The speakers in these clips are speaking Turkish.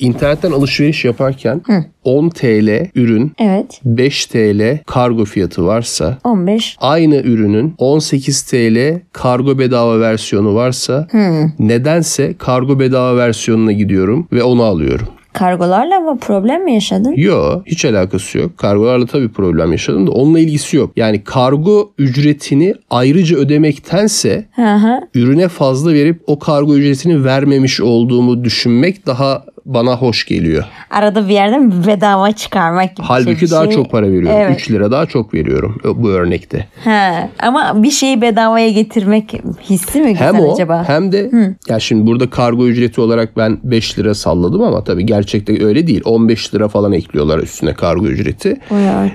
İnternetten alışveriş yaparken 10 TL ürün Evet. 5 TL kargo fiyatı varsa 15. aynı ürünün 18 TL kargo bedava versiyonu varsa nedense kargo bedava versiyonuna gidiyorum ve onu alıyorum. Kargolarla mı problem mi yaşadın? Yo hiç alakası yok. Kargolarla tabii problem yaşadım da onunla ilgisi yok. Yani kargo ücretini ayrıca ödemektense Hı hı. ürüne fazla verip o kargo ücretini vermemiş olduğumu düşünmek daha bana hoş geliyor. Arada bir yerden bedava çıkarmak gibi Halbuki bir daha şey. çok para veriyorum. Evet. 3 lira daha çok veriyorum bu örnekte. Ha, ama bir şeyi bedavaya getirmek hissi mi güzel Hem o acaba? hem de ya şimdi burada kargo ücreti olarak ben 5 lira salladım ama tabii gerçekte öyle değil. 15 lira falan ekliyorlar üstüne kargo ücreti.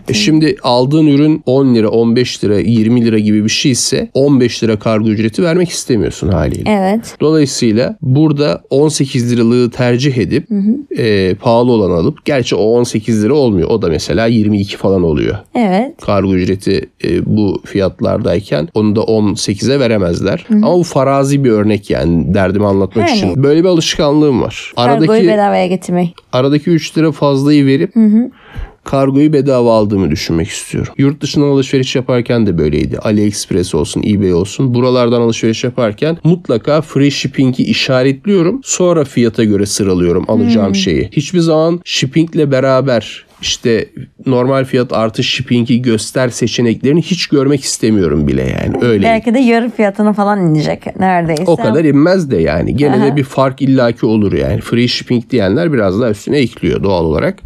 E şimdi aldığın ürün 10 lira, 15 lira, 20 lira gibi bir şey ise 15 lira kargo ücreti vermek istemiyorsun haliyle. Evet. Dolayısıyla burada 18 liralığı tercih edip e, pahalı olanı alıp gerçi o 18 lira olmuyor. O da mesela 22 falan oluyor. Evet. Kargo ücreti e, bu fiyatlardayken onu da 18'e veremezler. Ama bu farazi bir örnek yani derdimi anlatmak Yani. için. Böyle bir alışkanlığım var. Kargoyu Aradaki bedavaya getirmek. aradaki 3 lira fazlayı verip kargoyu bedava aldığımı düşünmek istiyorum. Yurt dışından alışveriş yaparken de böyleydi. AliExpress olsun, eBay olsun. Buralardan alışveriş yaparken mutlaka free shipping'i işaretliyorum. Sonra fiyata göre sıralıyorum alacağım şeyi. Hiçbir zaman shippingle beraber işte normal fiyat artı shipping'i göster seçeneklerini hiç görmek istemiyorum bile yani. Öyle. Belki de yarı fiyatına falan inecek neredeyse. O kadar inmez de yani. Gene de bir fark illaki olur yani. Free shipping diyenler biraz daha üstüne ekliyor doğal olarak.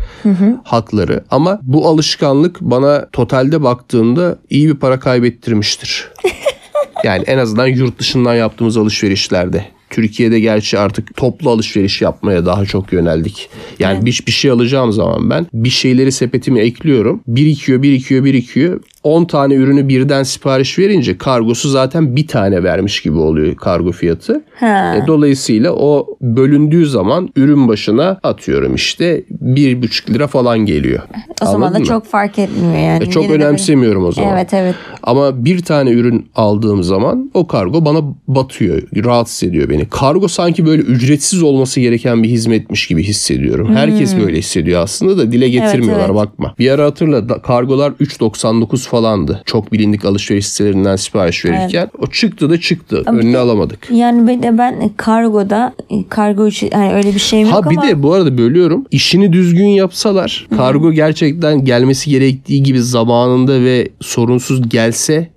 Hakları. Ama bu alışkanlık bana totalde baktığımda iyi bir para kaybettirmiştir. yani en azından yurt dışından yaptığımız alışverişlerde. Türkiye'de gerçi artık toplu alışveriş yapmaya daha çok yöneldik. Yani bir, bir şey alacağım zaman ben bir şeyleri sepetime ekliyorum. Birikiyor, birikiyor, birikiyor. 10 tane ürünü birden sipariş verince kargosu zaten bir tane vermiş gibi oluyor kargo fiyatı. Ha. E, dolayısıyla o bölündüğü zaman ürün başına atıyorum işte bir buçuk lira falan geliyor. o zaman da Anladın mı? çok fark etmiyor yani. E, çok Yine önemsemiyorum o zaman. Evet evet. Ama bir tane ürün aldığım zaman o kargo bana batıyor, rahatsız ediyor beni. Kargo sanki böyle ücretsiz olması gereken bir hizmetmiş gibi hissediyorum. Herkes böyle hissediyor aslında da dile getirmiyorlar Hmm. evet. bakma. Bir ara hatırla kargolar 3.99 falandı. Çok bilindik alışveriş sitelerinden sipariş verirken. O çıktı da çıktı. Önüne alamadık. Yani ben de ben kargoda kargo için hani öyle bir şeyim yok Ha bir ama de bu arada bölüyorum. İşini düzgün yapsalar, kargo gerçekten gelmesi gerektiği gibi zamanında ve sorunsuz gelse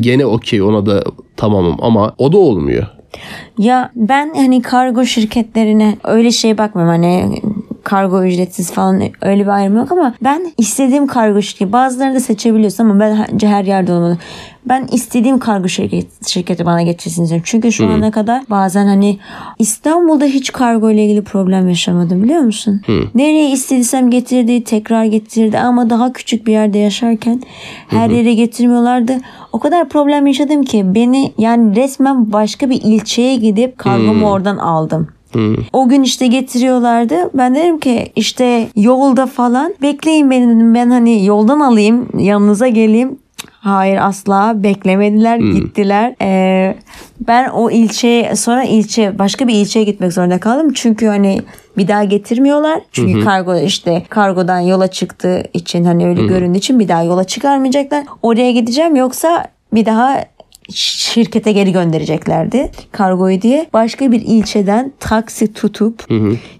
gene okey ona da tamamım ama o da olmuyor. ya ben hani kargo şirketlerine öyle şey bakmıyorum hani kargo ücretsiz falan öyle bir ayrım yok ama ben istediğim kargo şirketi bazılarını da seçebiliyorsun ama bence her yerde olmalı. Ben istediğim kargo şirket, şirketi bana getirsin istiyorum. Çünkü şu ana kadar bazen hani İstanbul'da hiç kargo ile ilgili problem yaşamadım biliyor musun? Nereye istediysem getirdi, tekrar getirdi ama daha küçük bir yerde yaşarken her yere getirmiyorlardı. O kadar problem yaşadım ki beni yani resmen başka bir ilçeye gidip kargomu oradan aldım. O gün işte getiriyorlardı. Ben dedim ki işte yolda falan bekleyin beni. Ben hani yoldan alayım yanınıza geleyim. Hayır asla beklemediler gittiler. Ee, ben o ilçeye sonra ilçe başka bir ilçeye gitmek zorunda kaldım. Çünkü hani bir daha getirmiyorlar. Çünkü kargo işte kargodan yola çıktığı için hani öyle göründüğü için bir daha yola çıkarmayacaklar. Oraya gideceğim yoksa bir daha şirkete geri göndereceklerdi kargoyu diye. Başka bir ilçeden taksi tutup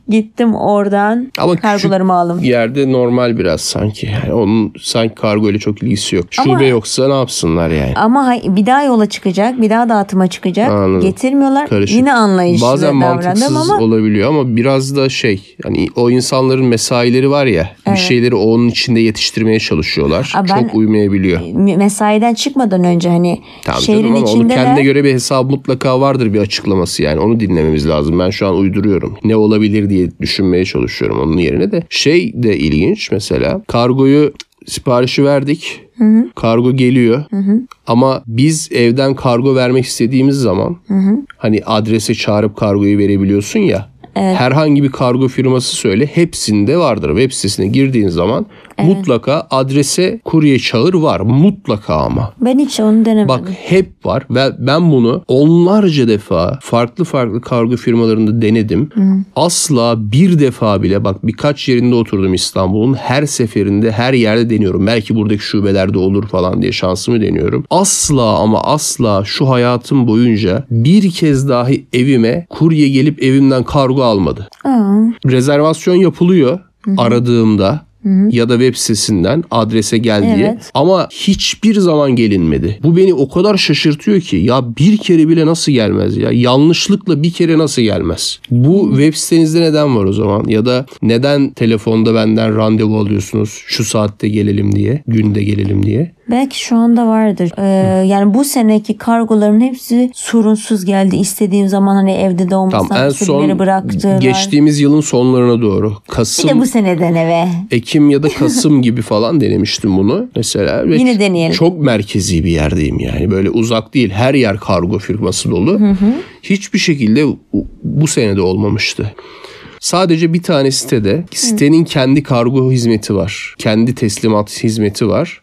gittim oradan Ama kargolarımı aldım. yerde normal biraz sanki. Yani onun sanki kargo ile çok ilgisi yok. Şube Ama- yoksa ne yapsınlar yani? Ama bir daha yola çıkacak, bir daha dağıtıma çıkacak. Anladım. Getirmiyorlar. Karışık. Yine anlayışlı Bazen davrandım ama olabiliyor ama biraz da şey hani o insanların mesaileri var ya bir şeyleri onun içinde yetiştirmeye çalışıyorlar. Aa, ben- Çok uymayabiliyor. mesaiden çıkmadan önce hani Tamam şehrin canım ama onun içinde kendine göre bir hesabı mutlaka vardır bir açıklaması yani onu dinlememiz lazım. Ben şu an uyduruyorum. Ne olabilir diye düşünmeye çalışıyorum onun yerine de. Şey de ilginç mesela kargoyu siparişi verdik. Kargo geliyor. Ama biz evden kargo vermek istediğimiz zaman hani adrese çağırıp kargoyu verebiliyorsun ya. Herhangi bir kargo firması söyle hepsinde vardır. Web sitesine girdiğin zaman Mutlaka adrese kurye çağır var. Mutlaka ama. Ben hiç onu denemedim. Bak hep var ve ben bunu onlarca defa farklı farklı kargo firmalarında denedim. Asla bir defa bile bak birkaç yerinde oturdum İstanbul'un her seferinde her yerde deniyorum. Belki buradaki şubelerde olur falan diye şansımı deniyorum. Asla ama asla şu hayatım boyunca bir kez dahi evime kurye gelip evimden kargo almadı. Aa, Rezervasyon yapılıyor aradığımda ya da web sitesinden adrese gel diye. Evet. Ama hiçbir zaman gelinmedi. Bu beni o kadar şaşırtıyor ki ya bir kere bile nasıl gelmez ya? Yanlışlıkla bir kere nasıl gelmez? Bu web sitenizde neden var o zaman? Ya da neden telefonda benden randevu alıyorsunuz şu saatte gelelim diye, günde gelelim diye? Belki şu anda vardır. Ee, yani bu seneki kargoların hepsi sorunsuz geldi. İstediğim zaman hani evde de olmasam Tamam en son bıraktılar. geçtiğimiz yılın sonlarına doğru. Bir Kasım de bu seneden eve. Ekim ya da Kasım gibi falan denemiştim bunu mesela. Ve Yine deneyelim. Çok merkezi bir yerdeyim yani. Böyle uzak değil. Her yer kargo firması dolu. Hiçbir şekilde bu senede olmamıştı. Sadece bir tane sitede sitenin kendi kargo hizmeti var. Kendi teslimat hizmeti var.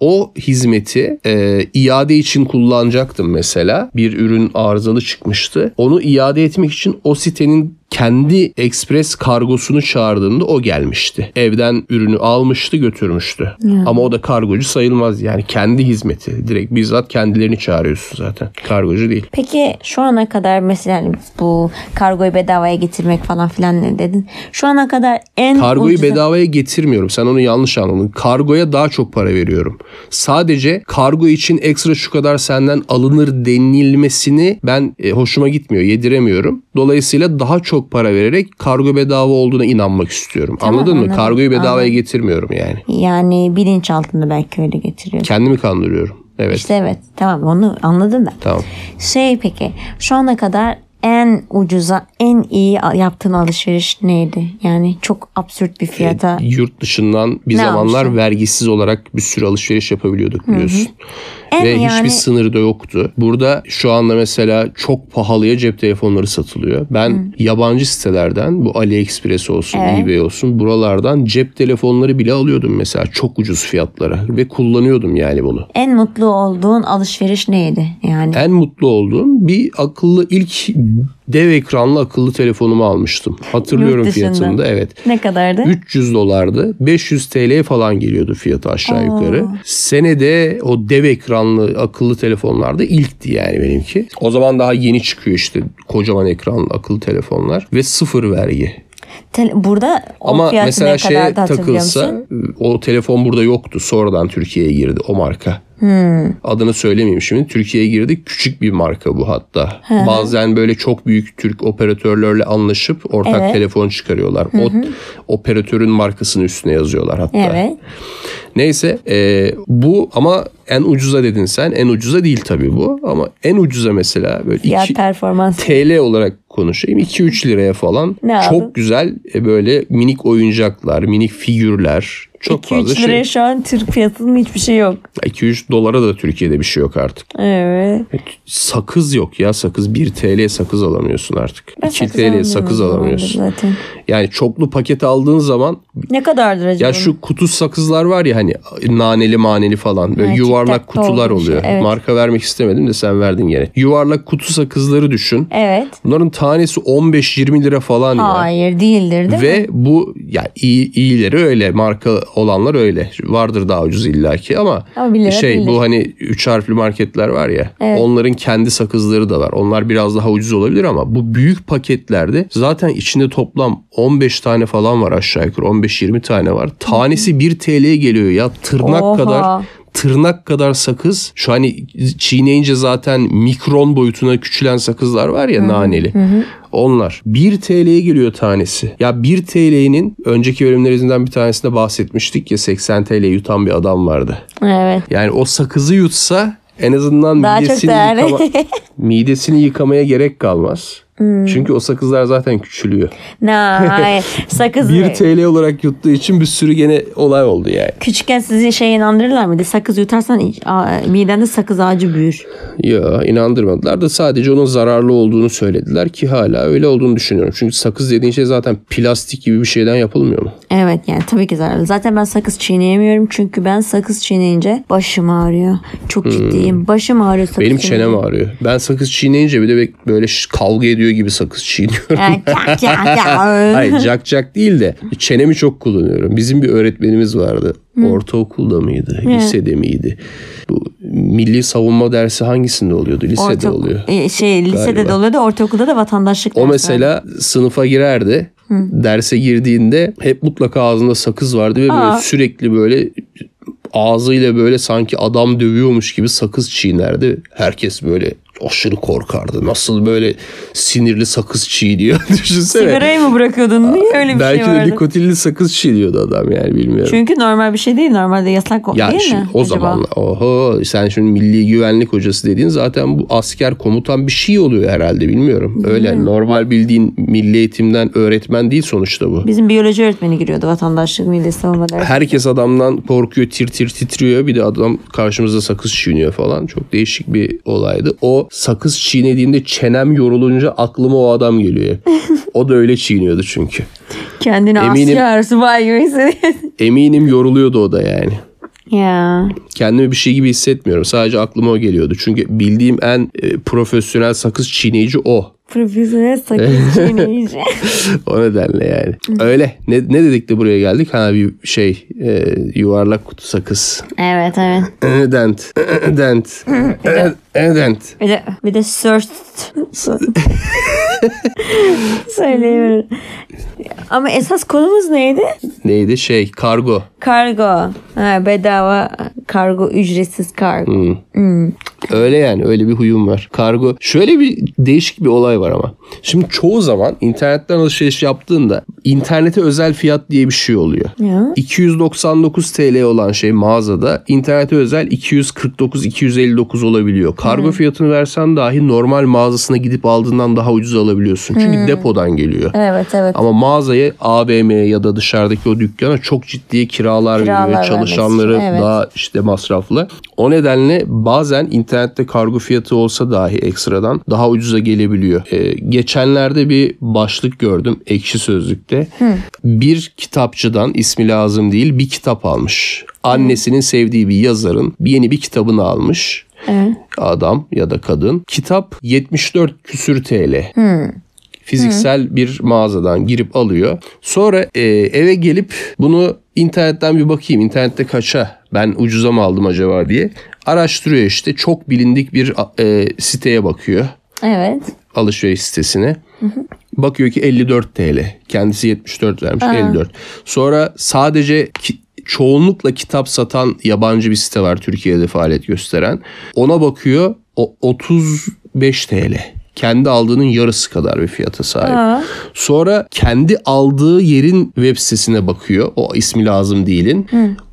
O hizmeti e, iade için kullanacaktım mesela. Bir ürün arızalı çıkmıştı. Onu iade etmek için o sitenin kendi ekspres kargosunu çağırdığında o gelmişti. Evden ürünü almıştı götürmüştü. Ama o da kargocu sayılmaz yani kendi hizmeti. Direkt bizzat kendilerini çağırıyorsun zaten. Kargocu değil. Peki şu ana kadar mesela hani bu kargoyu bedavaya getirmek falan filan ne dedin? Şu ana kadar en Kargoyu ucuza- bedavaya getirmiyorum. Sen onu yanlış anladın. Kargoya daha çok para veriyorum. Sadece kargo için ekstra şu kadar senden alınır denilmesini ben e, hoşuma gitmiyor. Yediremiyorum. Dolayısıyla daha çok para vererek kargo bedava olduğuna inanmak istiyorum. Tamam, Anladın mı? anladım, Kargoyu bedavaya anladım. getirmiyorum yani. Yani bilinç altında belki öyle getiriyor. Kendimi kandırıyorum. Evet. İşte evet tamam onu anladım da. Tamam. Şey peki şu ana kadar en ucuza en iyi yaptığın alışveriş neydi? Yani çok absürt bir fiyata. Yurt dışından bir Ne zamanlar almıştın? vergisiz olarak bir sürü alışveriş yapabiliyorduk biliyorsun. En Ve yani- hiçbir sınırı da yoktu. Burada şu anda mesela çok pahalıya cep telefonları satılıyor. Ben yabancı sitelerden bu AliExpress olsun, Evet. eBay olsun buralardan cep telefonları bile alıyordum mesela çok ucuz fiyatlara ve kullanıyordum yani bunu. En mutlu olduğun alışveriş neydi? Yani En mutlu olduğum bir akıllı ilk dev ekranlı akıllı telefonumu almıştım. Hatırlıyorum fiyatını da evet. ne kadardı? 300 dolardı. 500 TL falan geliyordu fiyatı aşağı yukarı. Senede o dev ekranlı akıllı telefonlarda ilkti yani benimki. O zaman daha yeni çıkıyor işte kocaman ekranlı akıllı telefonlar ve sıfır vergi. Tel- burada o Ama fiyatı mesela şeye takılsa o telefon burada yoktu. Sonradan Türkiye'ye girdi o marka. Hmm. Adını söylemeyeyim şimdi. Türkiye'ye girdi. Küçük bir marka bu hatta. Bazen böyle çok büyük Türk operatörlerle anlaşıp ortak Evet. telefon çıkarıyorlar. O operatörün markasını üstüne yazıyorlar hatta. Evet. Neyse e, bu ama en ucuza dedin sen. En ucuza değil tabii bu. Ama en ucuza mesela böyle Fiyat iki- performans. TL olarak konuşayım. 2-3 liraya falan. Ne aldın? çok güzel e, böyle minik oyuncaklar, minik figürler. Çok 2-3 fazla liraya şey. şu an Türk fiyatının hiçbir şey yok. 2-3 dolara da Türkiye'de bir şey yok artık. Evet. Sakız yok ya sakız. 1 TL sakız alamıyorsun artık. Ben 2 sakız TL sakız alamıyorsun. Zaten. Yani çoklu paket aldığın zaman Ne kadardır acaba? ya şu kutu sakızlar var ya hani naneli maneli falan böyle Ha, yuvarlak kutular bir şey, oluyor. evet. Marka vermek istemedim de sen verdin gene. Yuvarlak kutu sakızları düşün. Evet. Bunların tanesi 15-20 lira falan ya. Hayır değildir değil mi? Ve bu ya iyi iyileri öyle marka olanlar öyle vardır daha ucuz illaki ama, Ama bir lira şey değildir. bu hani üç harfli marketler var ya Evet. onların kendi sakızları da var. Onlar biraz daha ucuz olabilir ama bu büyük paketlerde zaten içinde toplam 15 tane falan var aşağı yukarı 15-20 tane var. Tanesi 1 TL'ye geliyor ya tırnak Oha. kadar tırnak kadar sakız. Şu hani çiğneyince zaten mikron boyutuna küçülen sakızlar var ya naneli. Onlar 1 TL'ye geliyor tanesi. Ya 1 TL'nin önceki bölümlerimizden bir tanesinde bahsetmiştik ya 80 TL yutan bir adam vardı. Evet. Yani o sakızı yutsa en azından Daha midesini, yıkama, midesini yıkamaya gerek kalmaz. Çünkü o sakızlar zaten küçülüyor. Na, hayır. Sakız 1 TL olarak yuttuğu için bir sürü gene olay oldu yani. Küçükken sizi şeye inandırırlar mıydı? Sakız yutarsan midende sakız ağacı büyür. Ya inandırmadılar da sadece onun zararlı olduğunu söylediler ki hala öyle olduğunu düşünüyorum. Çünkü sakız dediğin şey zaten plastik gibi bir şeyden yapılmıyor mu? Evet yani tabii ki zararlı. Zaten ben sakız çiğneyemiyorum çünkü ben sakız çiğneyince başım ağrıyor. Çok ciddiyim. Başım ağrıyor sakız Hmm. Benim çenem ağrıyor. Ben sakız çiğneyince bir de böyle kavga ediyor gibi sakız çiğniyorum. Kak kak kak. Hayır cak cak değil de çenemi çok kullanıyorum. Bizim bir öğretmenimiz vardı. Ortaokulda mıydı? Lisede miydi? Bu milli savunma dersi hangisinde oluyordu? Lisede Orta- oluyor. E, şey lisede Galiba. de oluyordu ortaokulda da vatandaşlık O mesela sınıfa girerdi. Derse girdiğinde hep mutlaka ağzında sakız vardı ve böyle Aa. sürekli böyle ağzıyla böyle sanki adam dövüyormuş gibi sakız çiğnerdi. Herkes böyle aşırı korkardı. Nasıl böyle sinirli sakız çiğniyor düşünsene. Sigarayı mı bırakıyordun? Niye öyle bir Belki şey de vardı? nikotinli sakız çiğniyordu adam yani bilmiyorum. Çünkü normal bir şey değil. Normalde yasak o- ya değil şimdi mi? o zaman oho sen şimdi milli güvenlik hocası dediğin zaten bu asker komutan bir şey oluyor herhalde bilmiyorum. Öyle normal bildiğin milli eğitimden öğretmen değil sonuçta bu. Bizim biyoloji öğretmeni giriyordu vatandaşlık milli savunma dersi. Herkes adamdan korkuyor, tir tir titriyor. Bir de adam karşımızda sakız çiğniyor falan. Çok değişik bir olaydı. O sakız çiğnediğinde çenem yorulunca aklıma o adam geliyor. o da öyle çiğniyordu çünkü. Kendini Eminim- asker subay gibi. Eminim yoruluyordu o da yani. ya. Kendimi bir şey gibi hissetmiyorum. Sadece aklıma o geliyordu. Çünkü bildiğim en e, profesyonel sakız çiğneyici o. Sakız çiğneyici. o nedenle yani. Öyle. Ne, ne dedik de buraya geldik? Ha bir şey e, yuvarlak kutu sakız. evet evet. Dent. Dent. Dent. Bir de, bir de search. Söyleyemiyorum. Ama esas konumuz neydi? Neydi? Şey kargo. Kargo. Ha, bedava kargo, ücretsiz kargo. Öyle yani öyle bir huyum var. Kargo şöyle bir değişik bir olay var ama. Şimdi çoğu zaman internetten alışveriş yaptığında internete özel fiyat diye bir şey oluyor. Ya. 299 TL olan şey mağazada internete özel 249-259 olabiliyor. Kargo fiyatını versen dahi normal mağazasına gidip aldığından daha ucuz alabiliyorsun. Çünkü depodan geliyor. Evet evet. Ama mağazaya AVM'ye ya da dışarıdaki o dükkana çok ciddi kiralar, Kiralar veriyor. Çalışanları evet. daha işte masraflı. O nedenle bazen internette kargo fiyatı olsa dahi ekstradan daha ucuza gelebiliyor. Ee, geçenlerde bir başlık gördüm ekşi sözlükte. Bir kitapçıdan ismi lazım değil bir kitap almış. Annesinin sevdiği bir yazarın yeni bir kitabını almış. Adam ya da kadın. Kitap 74 küsür TL fiziksel bir mağazadan girip alıyor. Sonra e, eve gelip bunu internetten bir bakayım. İnternette kaça ben ucuza mı aldım acaba diye araştırıyor işte. Çok bilindik bir e, siteye bakıyor. Evet. Alışveriş sitesine. Bakıyor ki 54 TL. Kendisi 74 vermiş 54. Sonra sadece ki- çoğunlukla kitap satan yabancı bir site var Türkiye'de faaliyet gösteren. Ona bakıyor o 35 TL. Kendi aldığının yarısı kadar bir fiyata sahip. Sonra kendi aldığı yerin web sitesine bakıyor. O ismi lazım değilin.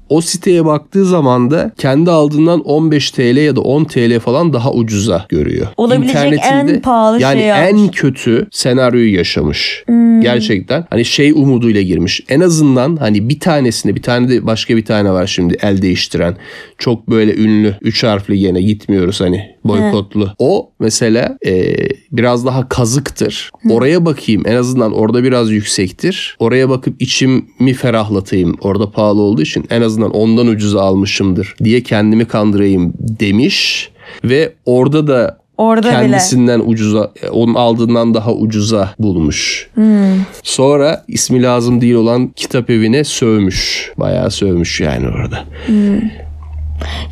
O siteye baktığı zaman da kendi aldığından 15 TL ya da 10 TL falan daha ucuza görüyor. Olabilecek en pahalı yani şeyi en almış. kötü senaryoyu yaşamış. Hmm. Gerçekten. Hani şey umuduyla girmiş. En azından hani bir tanesinde bir tane de başka bir tane var şimdi el değiştiren. Çok böyle ünlü. Üç harfli yine gitmiyoruz hani boykotlu. O mesela e, biraz daha kazıktır. Oraya bakayım en azından orada biraz yüksektir. Oraya bakıp içimi ferahlatayım. Orada pahalı olduğu için en azından ondan ucuza almışımdır diye kendimi kandırayım demiş. Ve orada da Orada bile. kendisinden ucuza e, onun aldığından daha ucuza bulmuş. Sonra ismi lazım değil olan kitap evine sövmüş. Bayağı sövmüş yani orada.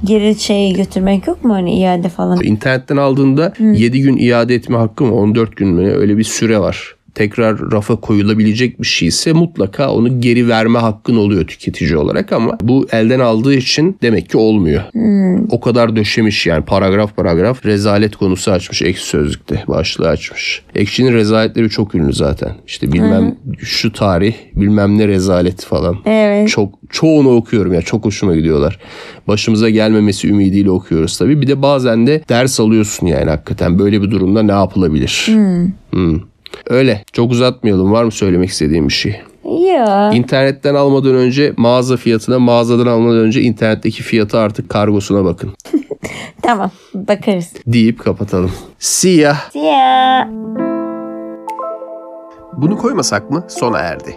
Geri şeyi götürmek yok mu hani iade falan? İnternetten aldığında 7 gün iade etme hakkı mı 14 gün mü öyle bir süre var. Tekrar rafa koyulabilecek bir şeyse mutlaka onu geri verme hakkın oluyor tüketici olarak ama bu elden aldığı için demek ki olmuyor. Hmm. O kadar döşemiş yani paragraf paragraf rezalet konusu açmış ekşi sözlükte başlığı açmış. Ekşinin rezaletleri çok ünlü zaten. İşte bilmem hmm. şu tarih bilmem ne rezalet falan. Evet. Çok çoğunu okuyorum ya çok hoşuma gidiyorlar. Başımıza gelmemesi ümidiyle okuyoruz tabii. Bir de bazen de ders alıyorsun yani hakikaten böyle bir durumda ne yapılabilir? Hmm. Hmm. Öyle. Çok uzatmayalım. Var mı söylemek istediğim bir şey? Ya. İnternetten almadan önce mağaza fiyatına, mağazadan almadan önce internetteki fiyatı artık kargosuna bakın. tamam, bakarız. Deyip kapatalım. See ya. See ya. Bunu koymasak mı sona erdi.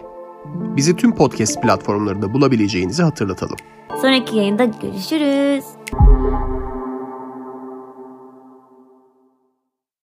Bizi tüm podcast platformlarında bulabileceğinizi hatırlatalım. Sonraki yayında görüşürüz.